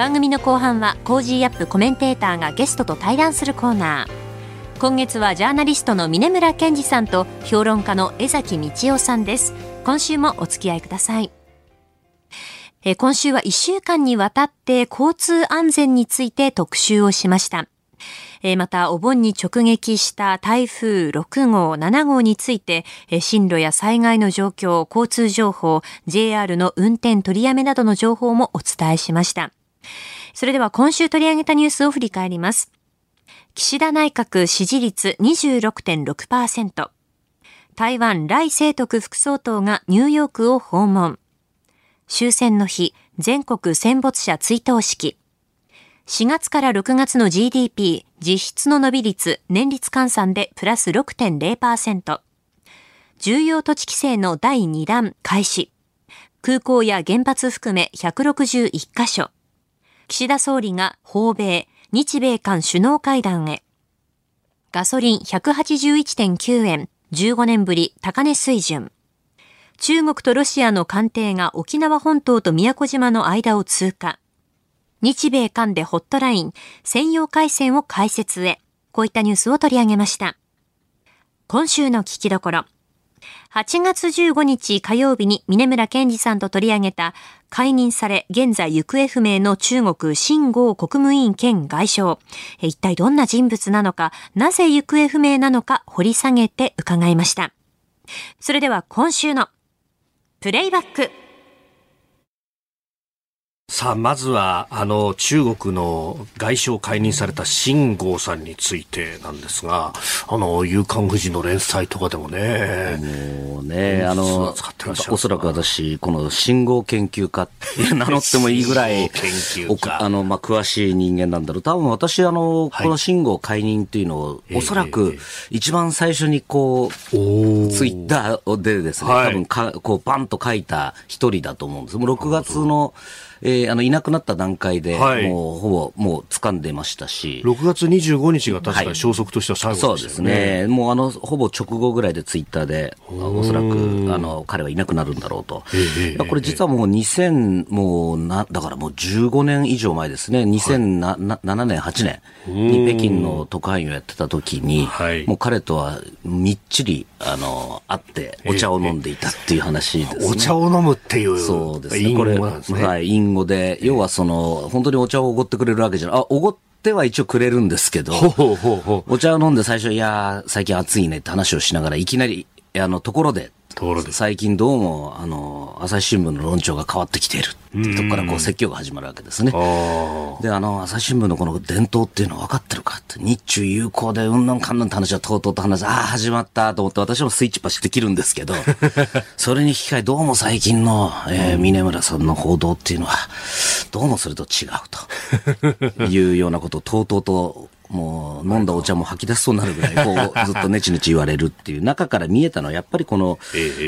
番組の後半は Cozy up コメンテーターがゲストと対談するコーナー。今月はジャーナリストの峯村健司さんと評論家の江崎道朗さんです。今週もお付き合いください。え今週は1週間にわたって交通安全について特集をしました。またお盆に直撃した台風6号、7号について進路や災害の状況、交通情報、JR の運転取りやめなどの情報もお伝えしました。それでは今週取り上げたニュースを振り返ります。岸田内閣支持率26.6%。台湾来清徳副総統がニューヨークを訪問。終戦の日、全国戦没者追悼式。4月から6月の GDP 実質の伸び率年率換算でプラス6.0%。重要土地規制の第2弾開始。空港や原発含め161カ所。岸田総理が訪米、日米韓首脳会談へ。ガソリン181.9円、15年ぶり高値水準。中国とロシアの艦艇が沖縄本島と宮古島の間を通過。日米韓でホットライン、専用回線を開設へ。こういったニュースを取り上げました。今週の聞きどころ。8月15日火曜日に峰村健二さんと取り上げた解任され現在行方不明の中国新豪国務委員兼外相。一体どんな人物なのか、なぜ行方不明なのか掘り下げて伺いました。それでは今週のプレイバック。さあ、まずは、あの、中国の外相解任された秦剛さんについてなんですが、あの、夕刊富士の連載とかでもね、もうね、あの、おそらく私、この信号研究家って 名乗ってもいいぐらい、あの、まあ、詳しい人間なんだろう。多分私、あの、この秦剛解任っていうのを、おそらく一番最初にこう、ツイッターでですね、多分か、こう、パンと書いた一人だと思うんです。もう6月の、えー、あの、いなくなった段階で、はい、もう、ほぼ、もう掴んでましたし。6月25日が確か消息としては最後ですね、はい、そうですね。もう、あの、ほぼ直後ぐらいでツイッターで、おそらく、あの、彼はいなくなるんだろうと。これ実はもう2000、もうな、だからもう15年以上前ですね。2007年、8年に北京の特派員をやってた時に、はい、もう彼とはみっちり、あの、会ってお茶を飲んでいたっていう話ですね。お茶を飲むっていう。そうですね。これ、はい、隠語で、要はその、本当にお茶をおごってくれるわけじゃない。あ、おごっては一応くれるんですけど、お茶を飲んで最初、いや最近暑いねって話をしながら、いきなり、あの、ところで、ところで最近どうも、あの、朝日新聞の論調が変わってきている。っていうところからこう説教が始まるわけですね。で、あの、朝日新聞のこの伝統っていうのは分かってるかって、日中友好でうんぬんかんぬんって話はとうとうと話ああ、始まったと思って私もスイッチパシって切るんですけど、それに引き換えどうも最近の、えー、峰村さんの報道っていうのは、どうもそれと違うというようなことをとうとうともう飲んだお茶も吐き出しそうになるぐらい、こう、ずっとネチネチ言われるっていう、中から見えたのは、やっぱりこの、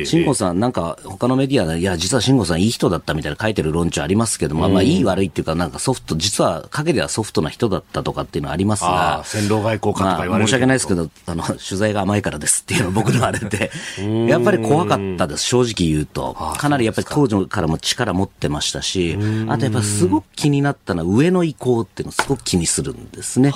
慎吾さん、なんか他のメディアで、いや、実は慎吾さんいい人だったみたいな書いてる論調ありますけども、まあ、いい悪いっていうか、なんかソフト、実は陰ではソフトな人だったとかっていうのはありますが、戦狼外交官とか言われる、まあ、申し訳ないですけど、あの、取材が甘いからですっていうのは僕のあれで、やっぱり怖かったです、正直言うと。かなりやっぱり当時からも力持ってましたし、あとやっぱすごく気になったのは上の意向っていうのをすごく気にするんですね。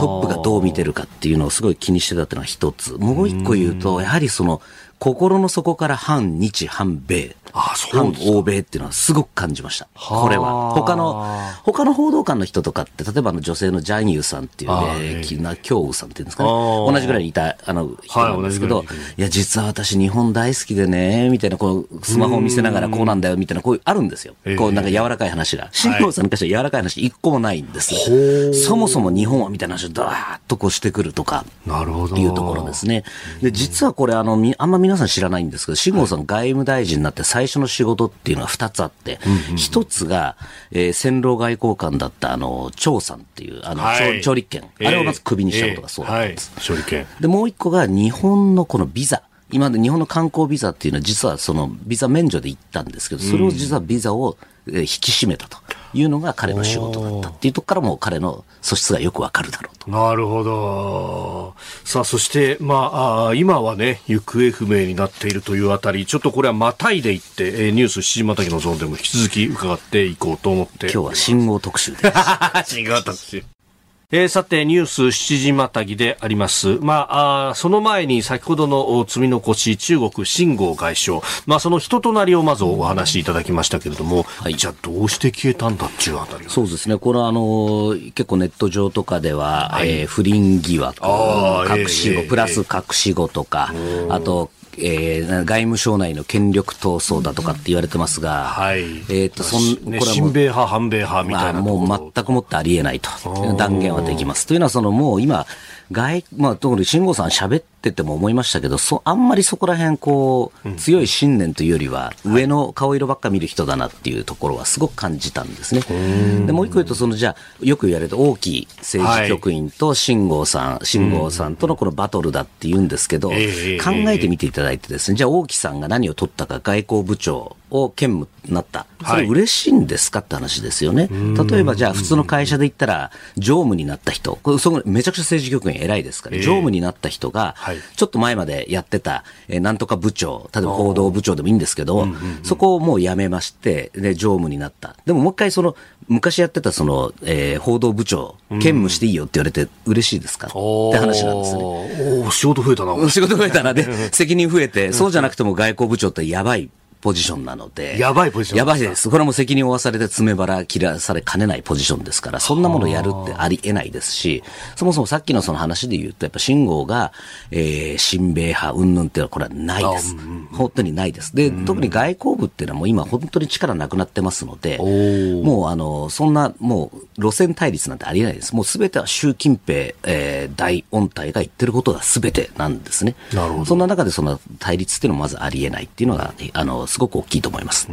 トップがどう見てるかっていうのをすごい気にしてたっていうのは一つ。もう一個言うと、やはりその、心の底から反日、反米、反欧米っていうのはすごく感じました。これは。他の、他の報道官の人とかって、例えばの女性のジャニューさんっていうね、キナキョウさんっていうんですかね。同じぐらいにいた、あの、人なんですけど、いいや、実は私日本大好きでね、みたいな、こう、スマホを見せながらこうなんだよ、みたいな、こういう、あるんですよ。こう、なんか柔らかい話が。新庄さんに関しては柔らかい話一個もないんです。そもそも日本はみたいな話をダーッとこうしてくるとか、なるほど。いうところですね。で、実はこれ、あの、あんま皆さん知らないんですけど、慎吾さん外務大臣になって最初の仕事っていうのが2つあって、1つが、えー、戦狼外交官だったあの、張さんっていう、あの、はい、長立権、あれをまずクビにしたことがそうだったんです。えー、はい、で、もう一個が日本のこのビザ。今まで日本の観光ビザっていうのは実はそのビザ免除で行ったんですけど、それを実はビザを引き締めたというのが彼の仕事だったっていうところからも彼の素質がよくわかるだろうと。なるほど。さあ、そして、まあ、今はね、行方不明になっているというあたり、ちょっとこれはまたいでいって、ニュース7時またぎのゾーンでも引き続き伺っていこうと思って今日は信号特集です。信号特集。えー、さて、ニュース7時またぎであります。まあ、あその前に先ほどの積み残し、中国、秦剛外相。まあ、その人となりをまずお話しいただきましたけれども、はい、じゃあどうして消えたんだっていうあたりそうですね。これは、あの、結構ネット上とかでは、はい、えー、不倫疑惑、隠し子、えー、プラス隠し子とか、あと、えー、外務省内の権力闘争だとかって言われてますが、はい、えっ、と、そん、これは親米派、反米派みたいな、まあ、もう全くもってありえないと。断言はできます。というのは、そのもう今、外、まあ、特に慎吾さん喋ってても思いましたけど、そ、あんまりそこら辺、こう、強い信念というよりは、上の顔色ばっか見る人だなっていうところはすごく感じたんですね。で、もう一個言うと、その、じゃあ、よく言われる大きい政治局員と慎吾さん、慎吾さんとのこのバトルだって言うんですけど、考えてみていただいてですね、じゃあ大木さんが何を取ったか外交部長を兼務なった。それ嬉しいんですかって話ですよね。例えばじゃあ普通の会社で言ったら、常務になった人、これそこめちゃくちゃ政治局員偉いですから、常務になった人が、ちょっと前までやってた、えなんとか部長、例えば報道部長でもいいんですけど、そこをもう辞めまして、で、常務になった。でももう一回その、昔やってたその、えー、報道部長、兼務していいよって言われて嬉しいですか？って話なんですね。お仕事増えたな。仕事増えたな。で、責任増えて、そうじゃなくても外交部長ってやばいポジションなので。やばいポジションやばいです。これも責任を負わされて詰め腹切らされかねないポジションですから、そんなものやるってありえないですし、そもそもさっきのその話で言うと、やっぱ信号が、えー、親米派、云々っていうのはこれはないです。本当にないです。で、特に外交部っていうのはもう今本当に力なくなってますので、もうあの、そんなもう路線対立なんてありえないです。もうすべては習近平、えー、大音体が言ってることがすべてなんですね。なるほど。そんな中でその対立っていうのはまずありえないっていうのが、あの、すごく大きいと思います。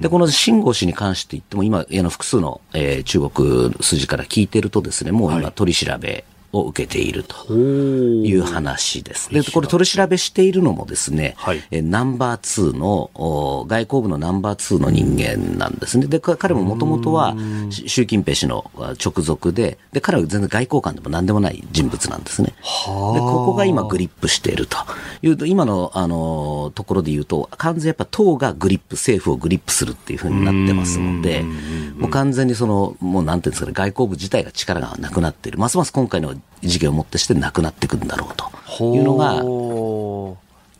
で、この秦剛氏に関して言っても、今、あの複数の、えー、中国筋から聞いてるとですね、もう今取り調べ、を受けているという話です。で、これ取り調べしているのもですね、はい、えナンバー2の、外交部のナンバー2の人間なんですね。で、彼ももともとは習近平氏の直属で、で、彼は全然外交官でも何でもない人物なんですね。で、ここが今グリップしているというと、今の、あの、ところで言うと、完全やっぱ党がグリップ、政府をグリップするっていうふうになってますので、もう完全にその、もうなんていうんですかね、外交部自体が力がなくなっている。ますます今回の事件をもってしてなくなっていくんだろうというのが、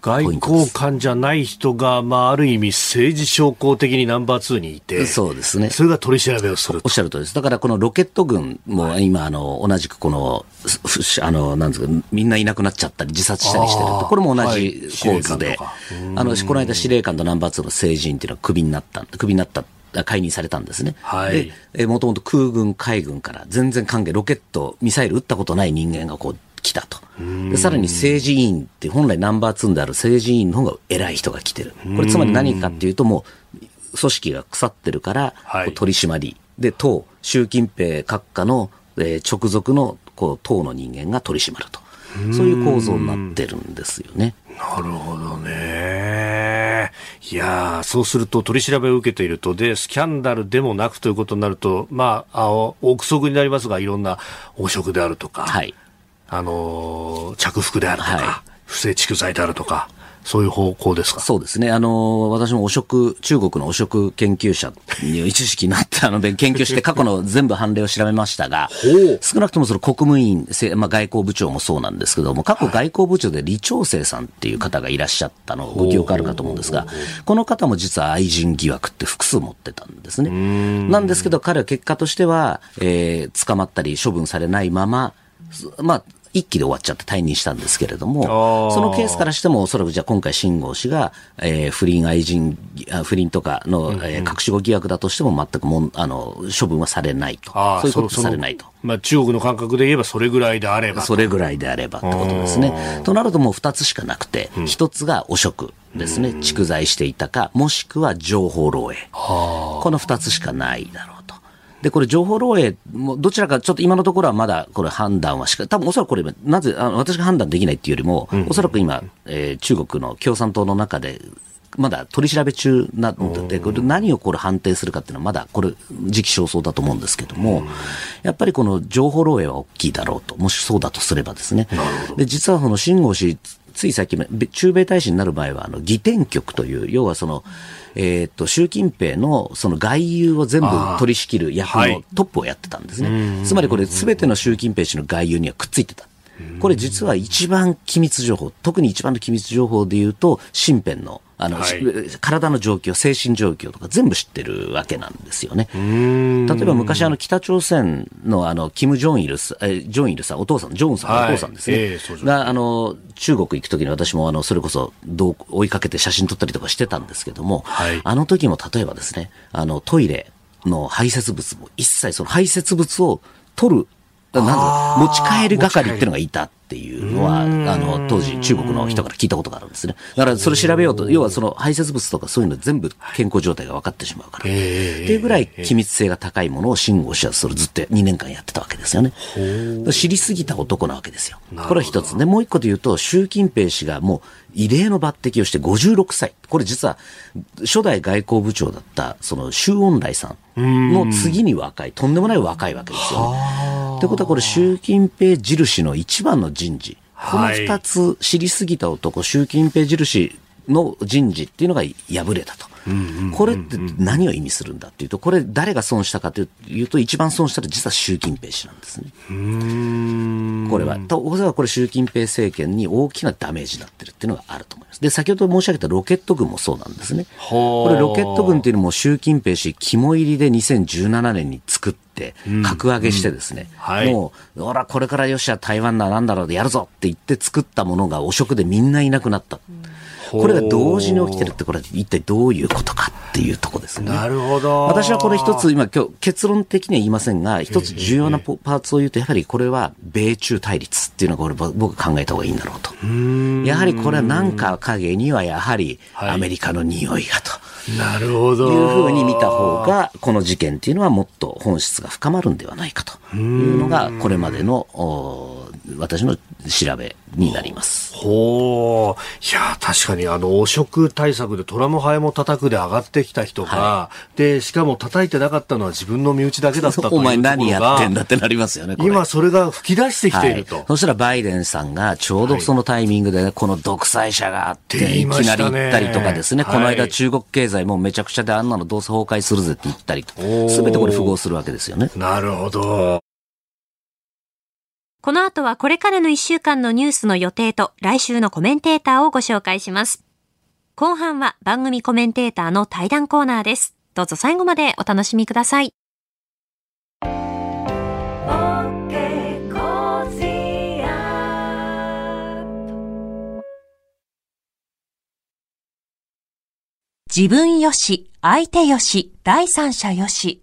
外交官じゃない人が、まあ、ある意味政治将校的にナンバー2にいて、そうですね。それが取り調べをするおっしゃるとりです。だからこのロケット軍も今、あの、同じくこの、あの、なんですか、みんないなくなっちゃったり自殺したりしてると、これも同じ構図で、はい、あの、この間司令官とナンバー2の政治員っていうのはクビになった、クビになった解任されたんですね。はい。で、もともと空軍、海軍から全然関係、ロケット、ミサイル撃ったことない人間がこう、来たと。で、さらに政治委員って本来ナンバー2である政治委員の方が偉い人が来てる。これつまり何かっていうともう、組織が腐ってるから、取り締まり。で、党、習近平閣下の、えー、直属のこう党の人間が取り締まると。そういう構造になってるんですよね。なるほどね。いやそうすると取り調べを受けていると、で、スキャンダルでもなくということになると、まあ、あ憶測になりますが、いろんな汚職であるとか、はい、あの、着服であるとか、はい、不正蓄財であるとか、そういう方向ですか？そうですね。あの、私も汚職、中国の汚職研究者に一時期になって、あの、研究して過去の全部判例を調べましたが、少なくともその国務院、まあ、外交部長もそうなんですけども、過去外交部長で李長生さんっていう方がいらっしゃったのご記憶あるかと思うんですが、この方も実は愛人疑惑って複数持ってたんですね。なんですけど、彼は結果としては、えー、捕まったり処分されないまま、まあ、一期で終わっちゃって退任したんですけれども、そのケースからしても、おそらくじゃあ今回、秦剛氏が、えー、不倫愛人、不倫とかの、えー、隠し子疑惑だとしても、全くもんあの処分はされないと、そういうことされないと。まあ、中国の感覚で言えば、それぐらいであれば。それぐらいであればってことですね。となると、もう2つしかなくて、1つが汚職ですね、蓄財していたか、もしくは情報漏洩、この2つしかないだろう。で、これ情報漏洩も、どちらかちょっと今のところはまだこれ判断はしか、多分おそらくこれ、なぜ、あの私が判断できないっていうよりも、うん、おそらく今、えー、中国の共産党の中で、まだ取り調べ中なので、これ何をこれ判定するかっていうのはまだこれ時期尚早だと思うんですけども、やっぱりこの情報漏洩は大きいだろうと、もしそうだとすればですね。で、実はその秦剛氏、つい最近、駐米大使になる前は、あの、議典局という、要はその、えっ、と、習近平のその外遊を全部取り仕切る役のトップをやってたんですね。つまりこれ、すべての習近平氏の外遊にはくっついてた。これ実は一番機密情報、特に一番の機密情報で言うと、身辺のあの、はい、体の状況、精神状況とか全部知ってるわけなんですよね。例えば昔あの北朝鮮のあの、キム・ジョンイルさん、ジョンイルさん、お父さん、ジョンさん、はい、お父さんですね。えー、が、あの、中国行くときに私もあの、それこそ、どう、追いかけて写真撮ったりとかしてたんですけども、はい、あの時も例えばですね、あの、トイレの排泄物も一切その排泄物を取るなん持ち帰る係っていうのがいたっていうのは、あの、当時中国の人から聞いたことがあるんですね。だからそれ調べようと、要はその排泄物とかそういうの全部健康状態が分かってしまうから。っていうぐらい機密性が高いものを信号しはそれずっと2年間やってたわけですよね。知りすぎた男なわけですよ。これは一つね。もう一個で言うと、習近平氏がもう異例の抜擢をして56歳。これ実は初代外交部長だったその周恩来さんの次に若い、とんでもない若いわけですよね。ということはこれ習近平印の一番の人事。この二つ知りすぎた男、習近平印の人事っていうのが敗れたと。これって何を意味するんだっていうと、これ誰が損したかというと、一番損したのは実は習近平氏なんですね。これは、と、おそらくこれ習近平政権に大きなダメージになってるっていうのがあると思います。で、先ほど申し上げたロケット軍もそうなんですね。これロケット軍っていうのも習近平氏肝入りで2017年に作って、格上げしてですね、うんうんはい、もう、ほら、これからよっしゃ、台湾だなんだろうでやるぞって言って作ったものが汚職でみんないなくなった。うんこれが同時に起きてるって、これは一体どういうことかっていうとこですね。なるほど。私はこれ一つ、今、今日結論的には言いませんが、一つ重要なパーツを言うと、やはりこれは米中対立っていうのが、これ僕考えた方がいいんだろうと。やはりこれは何か影には、やはりアメリカの匂いがと。なるほど。いうふうに見た方が、この事件っていうのはもっと本質が深まるんではないかというのが、これまでの私の調べになります。ほう。いや、確かにあの、汚職対策で虎もハエも叩くで上がってきた人が、はい、で、しかも叩いてなかったのは自分の身内だけだったというお前何やってんだってなりますよね。今それが吹き出してきていると、はい、そしたらバイデンさんがちょうどそのタイミングで、ね、この独裁者があって、いきなり言ったりとかですね、この間中国経済もめちゃくちゃであんなのどうせ崩壊するぜって言ったりと、すべてこれ符合するわけですよね。なるほど。この後はこれからの1週間のニュースの予定と来週のコメンテーターをご紹介します。後半は番組コメンテーターの対談コーナーです。どうぞ最後までお楽しみください。自分よし、相手よし、第三者よし。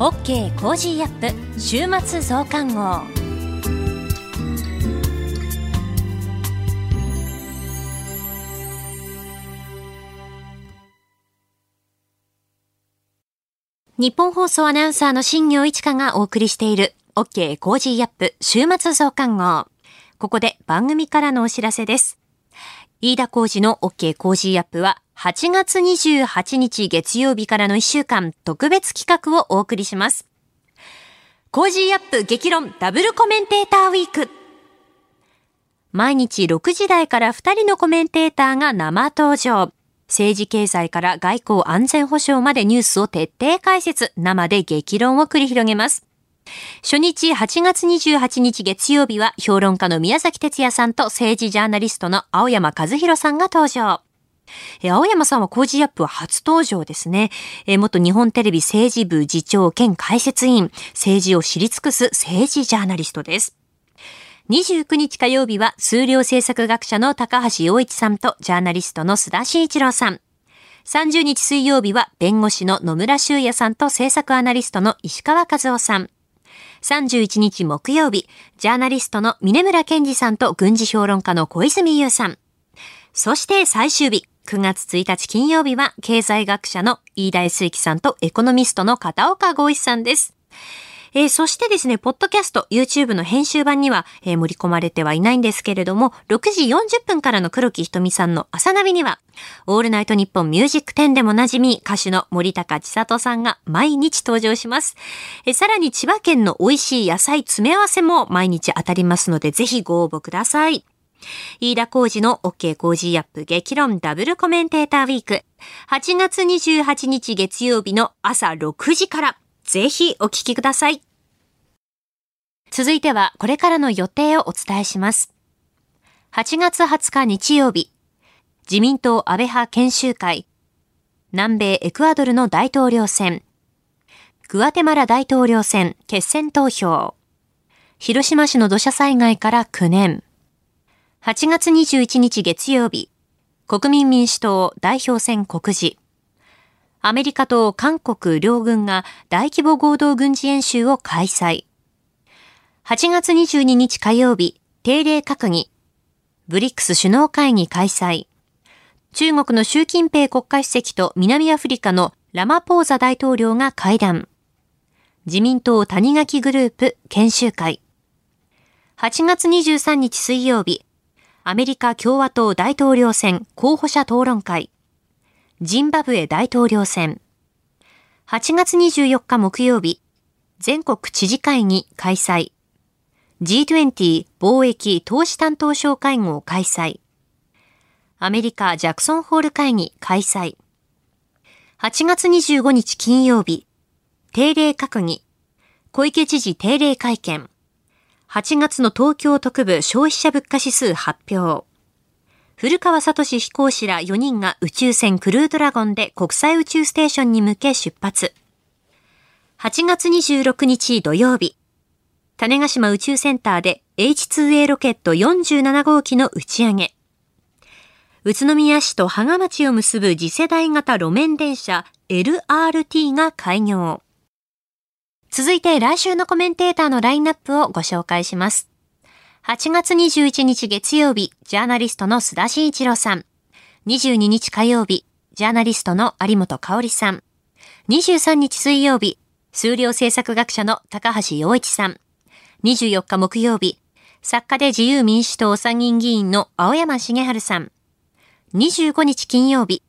OK Cozy up 週末増刊号。日本放送アナウンサーの新業一華がお送りしている OK コージーアップ週末増刊号。ここで番組からのお知らせです。飯田浩二の OK コージーアップは8月28日月曜日からの1週間特別企画をお送りします。Cozy up 激論ダブルコメンテーターウィーク。毎日6時台から2人のコメンテーターが生登場。政治経済から外交安全保障までニュースを徹底解説、生で激論を繰り広げます。初日8月28日月曜日は評論家の宮崎哲弥さんと政治ジャーナリストの青山和弘さんが登場。え青山さんは Cozy up は初登場ですね。え元日本テレビ政治部次長兼解説委員、政治を知り尽くす政治ジャーナリストです。29日火曜日は数量政策学者の高橋洋一さんとジャーナリストの須田慎一郎さん。30日水曜日は弁護士の野村修也さんと政策アナリストの石川和夫さん。31日木曜日、ジャーナリストの峰村健二さんと軍事評論家の小泉優さん。そして最終日、9月1日金曜日は経済学者の飯田康之さんとエコノミストの片岡剛一さんです。えー、そしてですね、ポッドキャスト、YouTube の編集版には、えー、盛り込まれてはいないんですけれども、6時40分からの黒木ひとみさんの朝ナビには、オールナイトニッポンミュージック10でも馴染み、歌手の森高千里さんが毎日登場します。えー、さらに千葉県の美味しい野菜詰め合わせも毎日当たりますので、ぜひご応募ください。飯田浩二の OK 工事アップ激論ダブルコメンテーターウィーク。8月28日月曜日の朝6時から。ぜひお聞きください。続いてはこれからの予定をお伝えします。8月20日日曜日、自民党安倍派研修会、南米エクアドルの大統領選、グアテマラ大統領選決選投票、広島市の土砂災害から9年、8月21日月曜日、国民民主党代表選告示、アメリカと韓国両軍が大規模合同軍事演習を開催。8月22日火曜日、定例閣議。ブリックス首脳会議開催。中国の習近平国家主席と南アフリカのラマポーザ大統領が会談。自民党谷垣グループ研修会。8月23日水曜日、アメリカ共和党大統領選候補者討論会。ジンバブエ大統領選。8月24日木曜日、全国知事会議開催。G20 貿易投資担当省会合開催。アメリカジャクソンホール会議開催。8月25日金曜日、定例閣議。小池知事定例会見。8月の東京特部消費者物価指数発表。古川聡飛行士ら4人が宇宙船クルードラゴンで国際宇宙ステーションに向け出発。8月26日土曜日、種子島宇宙センターで H2A ロケット47号機の打ち上げ。宇都宮市と芳賀町を結ぶ次世代型路面電車 LRT が開業。続いて来週のコメンテーターのラインナップをご紹介します。8月21日月曜日、ジャーナリストの須田慎一郎さん。22日火曜日、ジャーナリストの有本香里さん。23日水曜日、数量政策学者の高橋洋一さん。24日木曜日、作家で自由民主党参議院議員の青山繁晴さん。25日金曜日、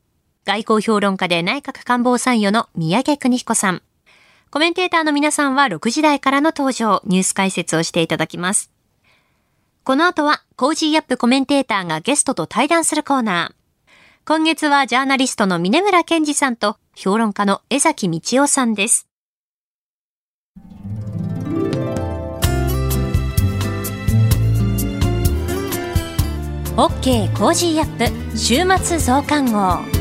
外交評論家で内閣官房参与の宮家邦彦さん。コメンテーターの皆さんは6時台からの登場、ニュース解説をしていただきます。この後は、 Cozy up コメンテーターがゲストと対談するコーナー。今月はジャーナリストの峯村健司さんと評論家の江崎道朗さんです。OK Cozy up 週末増刊号。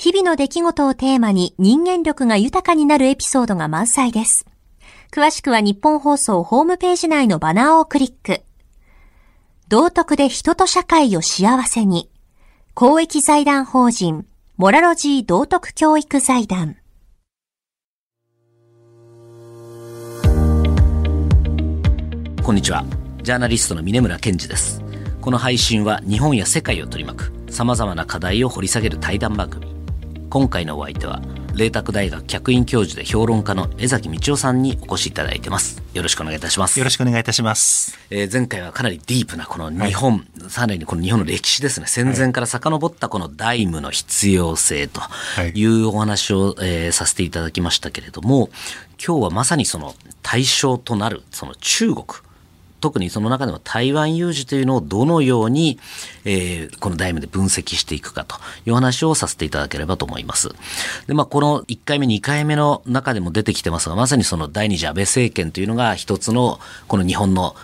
日々の出来事をテーマに人間力が豊かになるエピソードが満載です。詳しくは日本放送ホームページ内のバナーをクリック。道徳で人と社会を幸せに。公益財団法人、モラロジー道徳教育財団。こんにちは。ジャーナリストの峰村健二です。この配信は日本や世界を取り巻く様々な課題を掘り下げる対談番組。今回のお相手は、麗澤大学客員教授で評論家の江崎道夫さんにお越しいただいてます。よろしくお願いいたします。よろしくお願いいたします。えー、前回はかなりディープなこの日本、はい、さらにこの日本の歴史ですね、戦前から遡ったこのダイムの必要性というお話を、えー、させていただきましたけれども、今日はまさにその対象となるその中国、特にその中でも台湾有事というのをどのように、えー、このダイムで分析していくかという話をさせていただければと思います。で、まあ、この1回目、2回目の中でも出てきてますが、まさにその第二次安倍政権というのが一つのこの日本の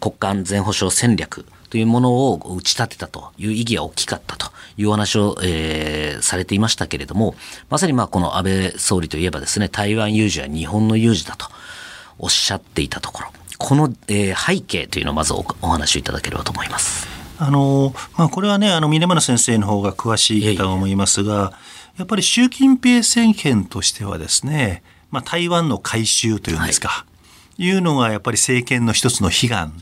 国家安全保障戦略というものを打ち立てたという意義が大きかったというお話を、えー、されていましたけれども、まさにまあこの安倍総理といえばですね、台湾有事は日本の有事だとおっしゃっていたところ、この、えー、背景というのをまずおお話しいただければと思います。あのまあ、これはねあの峰村先生の方が詳しいと思いますがやっぱり習近平政権としてはですね、まあ、台湾の改修というんですか、はい、いうのがやっぱり政権の一つの悲願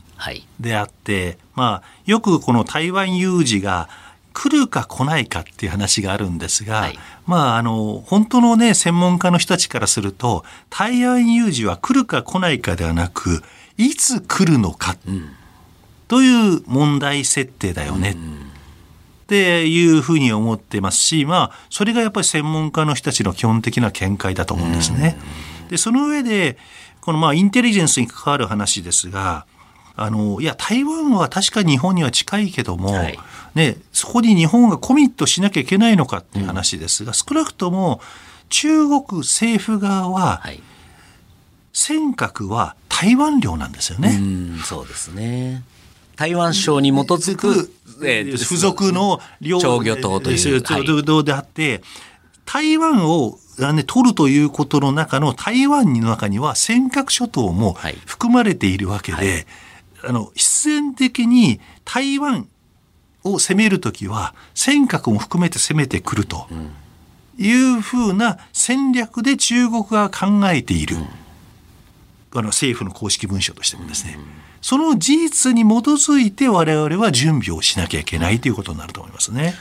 であって、はい、まあ、よくこの台湾有事が来るか来ないかっていう話があるんですが、はい、まああの本当のね専門家の人たちからすると台湾有事は来るか来ないかではなくいつ来るのかという問題設定だよね。っていうふうに思ってますし、まあ、それがやっぱり専門家の人たちの基本的な見解だと思うんですね。で、その上で、このまあ、インテリジェンスに関わる話ですが、あの、いや、台湾は確かに日本には近いけども、はい、ね、そこに日本がコミットしなきゃいけないのかっていう話ですが、少なくとも中国政府側は、はい尖閣は台湾領なんですよね。うそうですね。台湾省に基づく、えー、付属の領商業島という。であって、台湾をね、取るということの中の台湾の中には尖閣諸島も含まれているわけで、はいはい、あの必然的に台湾を攻めるときは尖閣も含めて攻めてくるというふうな戦略で中国が考えている。うんあの政府の公式文書としてもですね、その事実に基づいて我々は準備をしなきゃいけないということになると思いますね。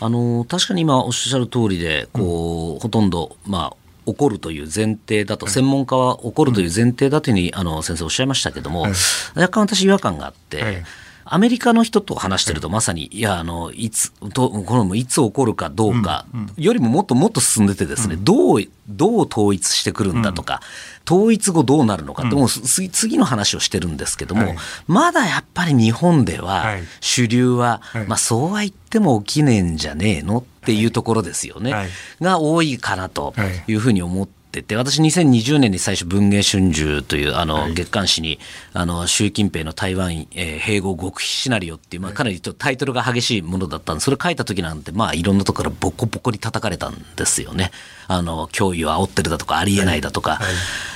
あの確かに今おっしゃる通りでこう、うん、ほとんど、まあ、起こるという前提だと、専門家は起こるという前提だというふうに、あの先生おっしゃいましたけども、はい、若干私違和感があって。はいアメリカの人と話してるとまさに、いや、あの、いつ、とこのいつ起こるかどうかよりももっともっと進んでてですね、どう、どう統一してくるんだとか、統一後どうなるのかって、もう次の話をしてるんですけども、まだやっぱり日本では主流は、まあそうは言っても起きねえんじゃねえのっていうところですよね、が多いかなとい。うふうに思ってってて、私2020年に最初文藝春秋というあの月刊誌に、あの習近平の台湾、えー、併合極秘シナリオっていう、まあ、かなりタイトルが激しいものだったんで、それ書いた時なんて、まあいろんなところからボコボコに叩かれたんですよね。あの、脅威を煽ってるだとか、ありえないだとか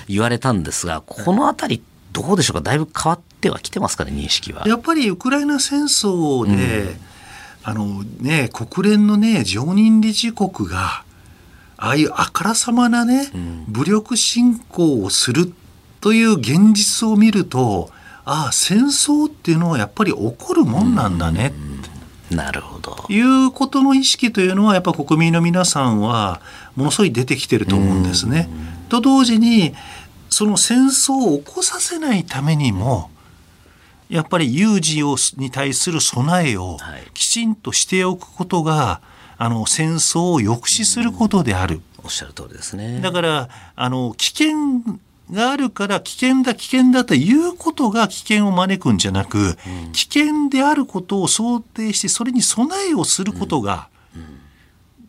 言われたんですが、このあたりどうでしょうか？だいぶ変わってはきてますかね、認識は。やっぱりウクライナ戦争で、うん、あのね、国連のね、常任理事国が、ああいうあからさまなね、武力侵攻をするという現実を見るとああ戦争っていうのはやっぱり起こるもんなんだね、なるほど。いうことの意識というのはやっぱ国民の皆さんはものすごい出てきてると思うんですね。と同時にその戦争を起こさせないためにもやっぱり有事をに対する備えをきちんとしておくことが、あの戦争を抑止することである。おっしゃる通りですね。だからあの危険があるから危険だ危険だということが危険を招くんじゃなく、うん、危険であることを想定してそれに備えをすることが、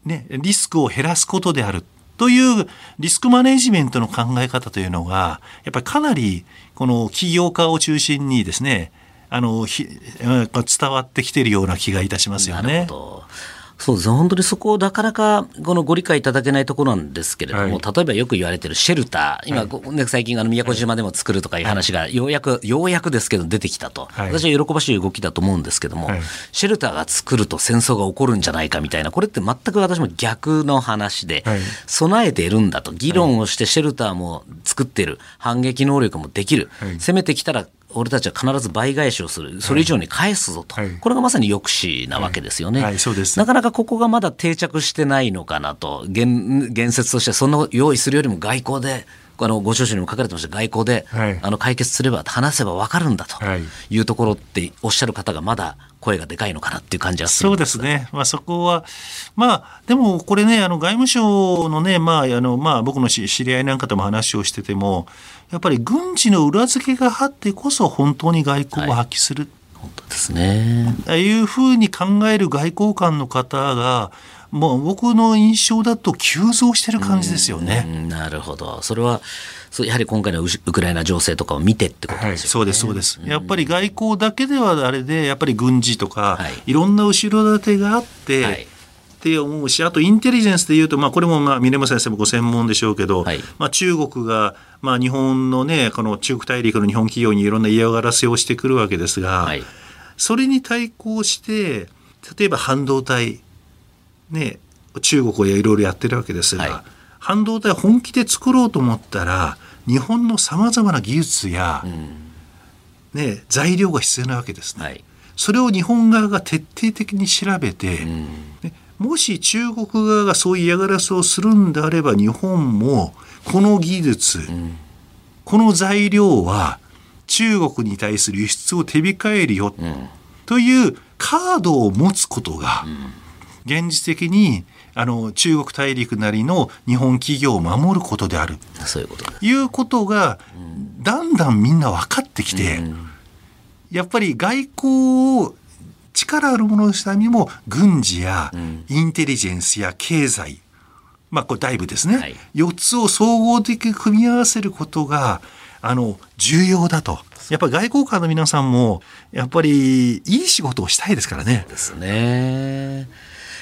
ね、リスクを減らすことであるとというリスクマネジメントの考え方というのが、やっぱりかなりこの起業家を中心にですね、あの伝わってきているような気がいたしますよね。そうです本当にそこをなかなかこのご理解いただけないところなんですけれども、はい、例えばよく言われてるシェルター、今、はい。ね、最近、あの宮古島でも作るとかいう話がようやく、ようやくですけど出てきたと、はい、私は喜ばしい動きだと思うんですけども、シェルターが作ると戦争が起こるんじゃないかみたいな、これって全く私も逆の話で、備えているんだと、議論をしてシェルターも作っている、反撃能力もできる、攻めてきたら俺たちは必ず倍返しをする、それ以上に返すぞと、はい、これがまさに抑止なわけですよね、はい。はい、なかなかここがまだ定着してないのかなと、言言説として、そんな用意するよりも外交で。あのご著書にも書かれてました。外交で、あの解決すれば話せば分かるんだとい。うところっておっしゃる方がまだ声がでかいのかなっていう感じはそうですね、まあ、そこは、まあ、でもこれね、あの外務省のね、まああのまあ、僕の知り合いなんかとも話をしてても、やっぱり軍事の裏付けがあってこそ、本当に外交を発揮する。はい、本当ですね。ああいうふうに考える外交官の方が、もう僕の印象だと急増してる感じですよね。なるほど。それはそうやはり今回のウクライナ情勢とかを見てってことですよね。はい、そうですそうです、やっぱり外交だけではあれでやっぱり軍事とか、はい、いろんな後ろ盾があって。はいって思うしあとインテリジェンスでいうと、まあ、これもまあ峰山先生もご専門でしょうけど、はい、まあ、中国が、まあ、日本のねこの中国大陸の日本企業にいろんな嫌がらせをしてくるわけですが、はい、それに対抗して例えば半導体ね中国はいろいろやってるわけですが、はい、半導体本気で作ろうと思ったら日本のさまざまな技術や、うん、ね、材料が必要なわけですね、はい、それを日本側が徹底的に調べて、うん、ね、もし中国側がそういう嫌がらせをするんであれば日本もこの技術、うん、この材料は中国に対する輸出を手控えるよ、というカードを持つことが、現実的にあの中国大陸なりの日本企業を守ることである。そういうこと。いうことが、だんだんみんな分かってきて、うん、やっぱり外交を力あるもののためにも軍事やインテリジェンスや経済、まあこれ外部ですね、はい、4つを総合的に組み合わせることがあの重要だと。やっぱり外交官の皆さんもやっぱりいい仕事をしたいですからね。ですね。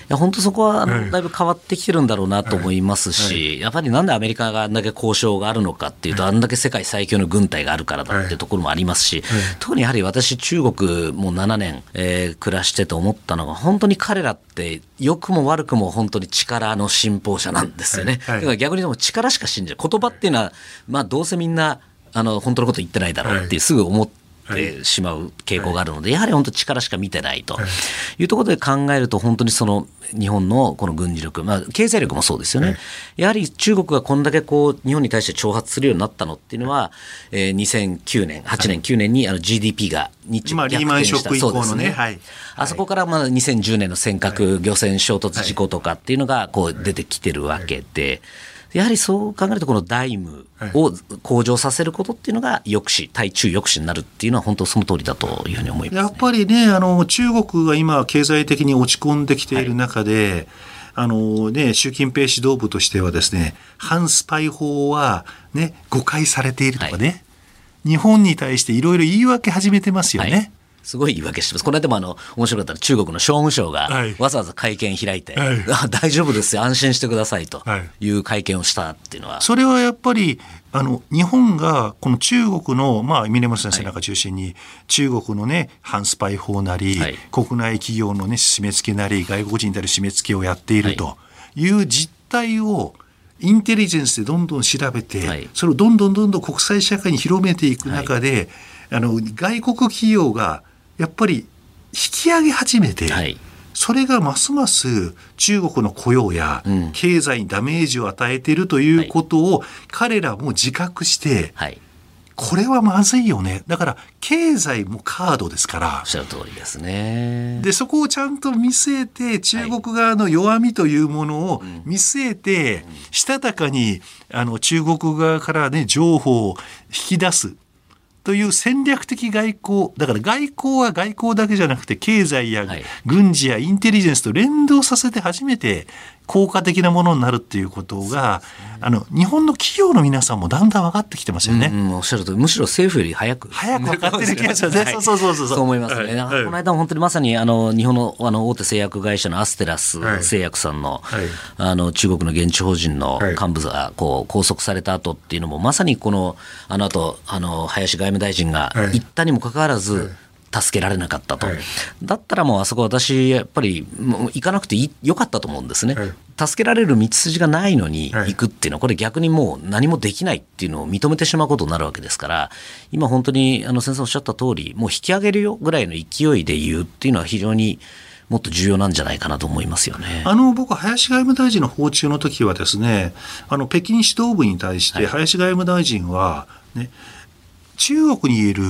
や本当そこはあのだいぶ変わってきてるんだろうなと思いますし、やっぱりなんでアメリカがあんだけ交渉があるのかっていうと、あんだけ世界最強の軍隊があるからだっていうところもありますし、特にやはり私、中国も7年、えー、暮らしてて思ったのが、本当に彼らって、良くも悪くも本当に力の信奉者なんですよね。だから逆にでも力しか信じる。言葉っていうのは、まあどうせみんな、あの本当のこと言ってないだろうってすぐ思ってってしまう傾向があるので、やはり本当力しか見てないと。いうところで考えると、本当にその日本のこの軍事力、まあ、経済力もそうですよね、やはり中国がこんだけこう日本に対して挑発するようになったのっていうのは、えー、2009年、8年、9年にあの GDP が日中逆転した、まあ、そうですね、あそこからまあ2010年の尖閣漁船衝突事故とかっていうのがこう出てきてるわけで。やはりそう考えると、このダイムを向上させることっていうのが抑止、対中抑止になるっていうのは、本当その通りだというふうに思います、ね、やっぱりね、あの中国が今、経済的に落ち込んできている中で、はいあのね、習近平指導部としてはですね、反スパイ法はね、誤解されているとかね、はい、日本に対していろいろ言い訳始めてますよね。はいすごい言い訳してます。この間もあの、面白かったら中国の商務省がわざわざ会見開いて、はい、あ大丈夫ですよ、安心してくださいとい。う会見をしたっていうのは。それはやっぱり、あの、日本がこの中国の、まあ、峰本先生なんか中心に、はい、中国のね、反スパイ法なり、はい、国内企業のね、締め付けなり、外国人に対する締め付けをやっているという実態を、インテリジェンスでどんどん調べて、それをどんどんどんどん国際社会に広めていく中で、あの外国企業がやっぱり引き上げ始めて、はい、それがますます中国の雇用や経済にダメージを与えているということを彼らも自覚して、はい、これはまずいよね。だから経済もカードですから。おっしゃる通りですね。でそこをちゃんと見据えて中国側の弱みというものを見据えて、したたかにあの中国側からね情報を引き出すという戦略的外交だから外交は外交だけじゃなくて経済や軍事やインテリジェンスと連動させて初めて効果的なものになるっていうことが、あの、日本の企業の皆さんもだんだん分かってきてますよね。うん、おっしゃるとむしろ政府より早く。早く分かってる気がするね。そうそうそうそう。そう思いますね。はい、この間も本当にまさに、あの、日本のあの大手製薬会社のアステラス製薬さんの、はい、あの、中国の現地法人の幹部が、こう、拘束された後っていうのも、まさにこの、あの後、あの、林外務大臣が言ったにもかかわらず、助けられなかったと、はい、だったらもうあそこ私やっぱりもう行かなくてよかったと思うんですね、はい、助けられる道筋がないのに行くっていうのはこれ逆にもう何もできないっていうのを認めてしまうことになるわけですから今本当にあの先生おっしゃった通りもう引き上げるよぐらいの勢いで言うっていうのは非常にもっと重要なんじゃないかなと思いますよね。あの僕林外務大臣の訪中の時はですね、あの北京指導部に対して林外務大臣はね、中国にいる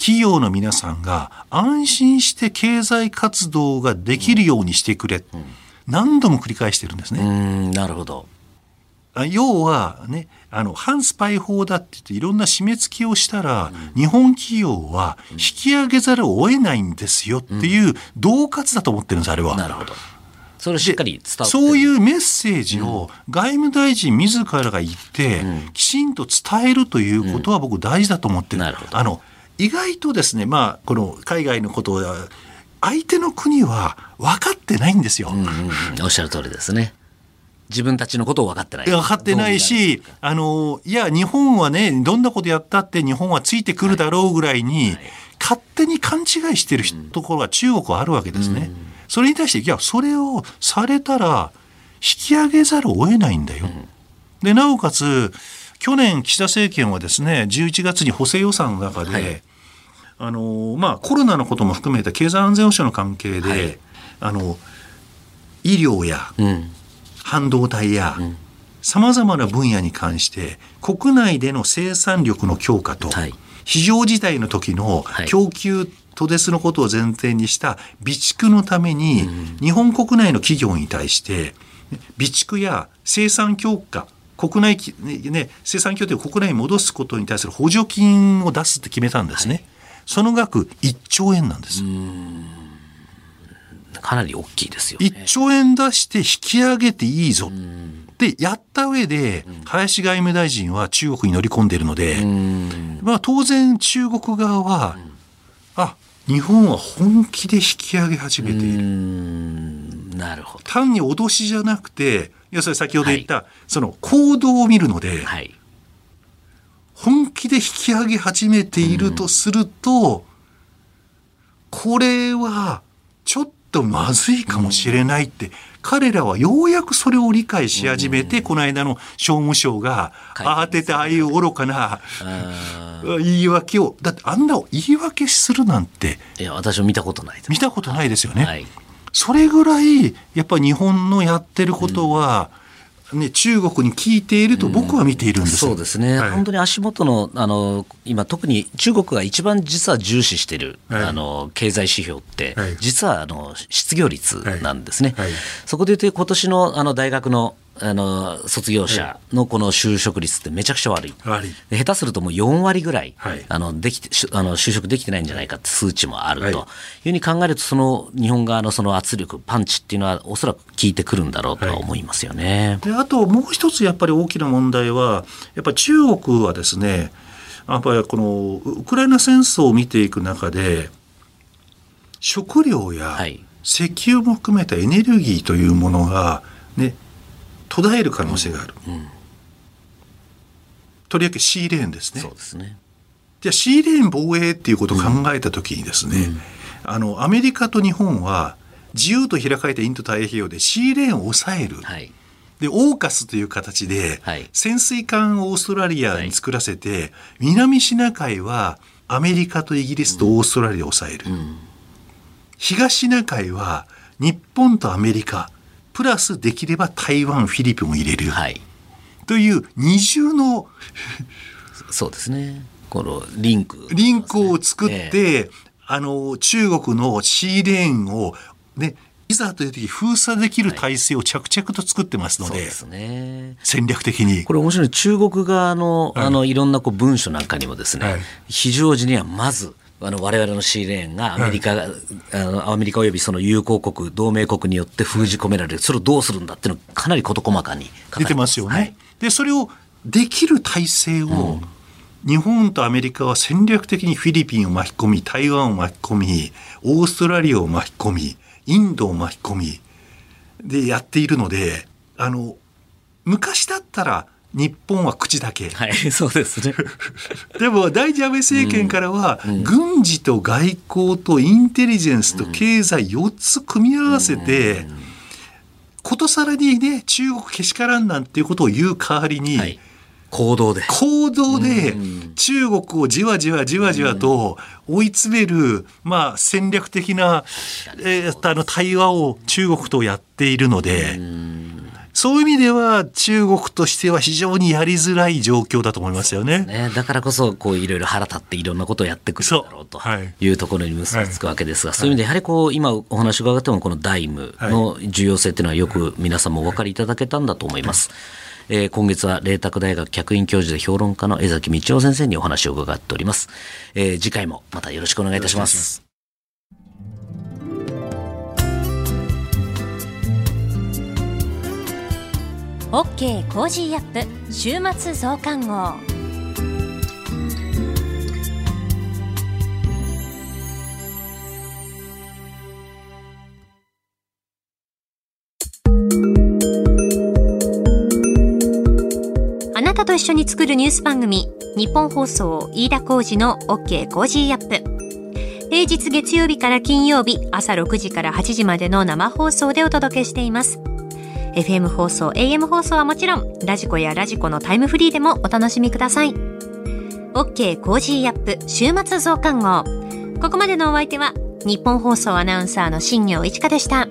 企業の皆さんが安心して経済活動ができるようにしてくれ、うん、何度も繰り返してるんですね。なるほど。要はねあの反スパイ法だって言っていろんな締め付けをしたら、うん、日本企業は引き上げざるを得ないんですよっていう恫喝だと思ってるんですあれは。なるほど。それしっかり伝わそういうメッセージを外務大臣自らが言って、きちんと伝えるということは僕大事だと思ってる。るあの意外とですね、まあ、この海外のことを相手の国は分かってないんですよ。うんうんおっしゃる通りですね。自分たちのことを分かってない。分かってないし、あの、いや、日本はね、どんなことやったって日本はついてくるだろうぐらいに、はいはい、勝手に勘違いしてるところが中国はあるわけですね。うん、それに対して、いや、それをされたら、引き上げざるを得ないんだよ。うん、で、なおかつ、去年岸田政権はですね、11月に補正予算の中で、はいあのまあ、コロナのことも含めた経済安全保障の関係で、はい、あの医療や、半導体やさまざまな分野に関して国内での生産力の強化と、はい、非常事態の時の供給途絶のことを前提にした備蓄のために、日本国内の企業に対して備蓄や生産強化国内、ね、生産拠点を国内に戻すことに対する補助金を出すって決めたんですね。はいその額1兆円なんです。かなり大きいですよ、ね、1兆円出して引き上げていいぞ。で、やった上で、林外務大臣は中国に乗り込んでいるので、まあ当然中国側は、あ、日本は本気で引き上げ始めている。なるほど。単に脅しじゃなくて、要するに先ほど言った、はい、その行動を見るので、はい、本気で引き上げ始めているとすると、うん、これはちょっとまずいかもしれないって、彼らはようやくそれを理解し始めて、うん、この間の商務省が慌ててああいう愚かな言い訳をだってあんな言い訳するなんていや私は見たことない見たことないですよね、はい、それぐらいやっぱ日本のやってることは、ね、中国に聞いていると僕は見ているんです、うん、そうですね、はい、本当に足元のあの今、特に中国が一番実は重視している、はい、あの経済指標って、はい、実はあの失業率なんですね、そこでいうと、今年のあの大学のあの卒業者のこの就職率ってめちゃくちゃ悪い、はい、下手するともう4割ぐらい、はい、あのできてあの就職できてないんじゃないかって数値もあると、はい、いうふうに考えるとその日本側のその圧力パンチっていうのはおそらく効いてくるんだろうとは思いますよね、であともう一つやっぱり大きな問題はやっぱり中国はですねやっぱりこのウクライナ戦争を見ていく中で食料や石油も含めたエネルギーというものがね途絶える可能性がある、うん。うん、とりわけシーレーンですね。そうですね。じゃあシーレーン防衛っていうことを考えた時にですね、うん、あのアメリカと日本は自由と開かれたインド太平洋でシーレーンを抑える、はい、でオーカスという形で、潜水艦をオーストラリアに作らせて、はい、南シナ海はアメリカとイギリスとオーストラリアを抑える、東シナ海は日本とアメリカプラスできれば台湾フィリピンも入れる、はい、という二重のそ うですね。このリンク、ね、リンクを作って、えー、あの中国のシーレーンをねいざという時封鎖できる体制を着々と作ってますので、はい、ですね、戦略的に。これ面白い。中国側の,、い、あのいろんなこう文書なんかにもですね、はい、非常時にはまずあの我々のシーレーンがアメリカ、はい、あのアメリカおよびその友好国同盟国によって封じ込められる。それをどうするんだっていうのかなり事細かに出てますよね。はい、でそれをできる体制を、うん。日本とアメリカは戦略的にフィリピンを巻き込み台湾を巻き込みオーストラリアを巻き込みインドを巻き込みでやっているのであの昔だったら日本は口だけ。はい、そうですね。でも、第一安倍政権からは、軍事と外交とインテリジェンスと経済4つ組み合わせて、ことさらにね、中国けしからんなんていうことを言う代わりに、はい。行動で。行動で中国をじわじわじわじわと追い詰める、まあ戦略的な、えー、あの対話を中国とやっているので、そういう意味では中国としては非常にやりづらい状況だと思いますよね。ねだからこそこういろいろ腹立っていろんなことをやってくるだろうというところに結びつくわけですが、そういう意味でやはりこう今お話伺ってもこのダイムの重要性っていうのはよく皆さんもお分かりいただけたんだと思います。えー、今月は麗澤大学客員教授で評論家の江崎道夫先生にお話を伺っております。えー、次回もまたよろしくお願いいたします。OK Cozy up 週末増刊号。あなたと一緒に作るニュース番組日本放送飯田浩二の OK コージーアップ。平日月曜日から金曜日朝6時から8時までの生放送でお届けしています。FM 放送、AM 放送はもちろん、ラジコやラジコのタイムフリーでもお楽しみください。OK Cozy up 週末増刊号。ここまでのお相手は、ニッポン放送アナウンサーの新行市佳でした。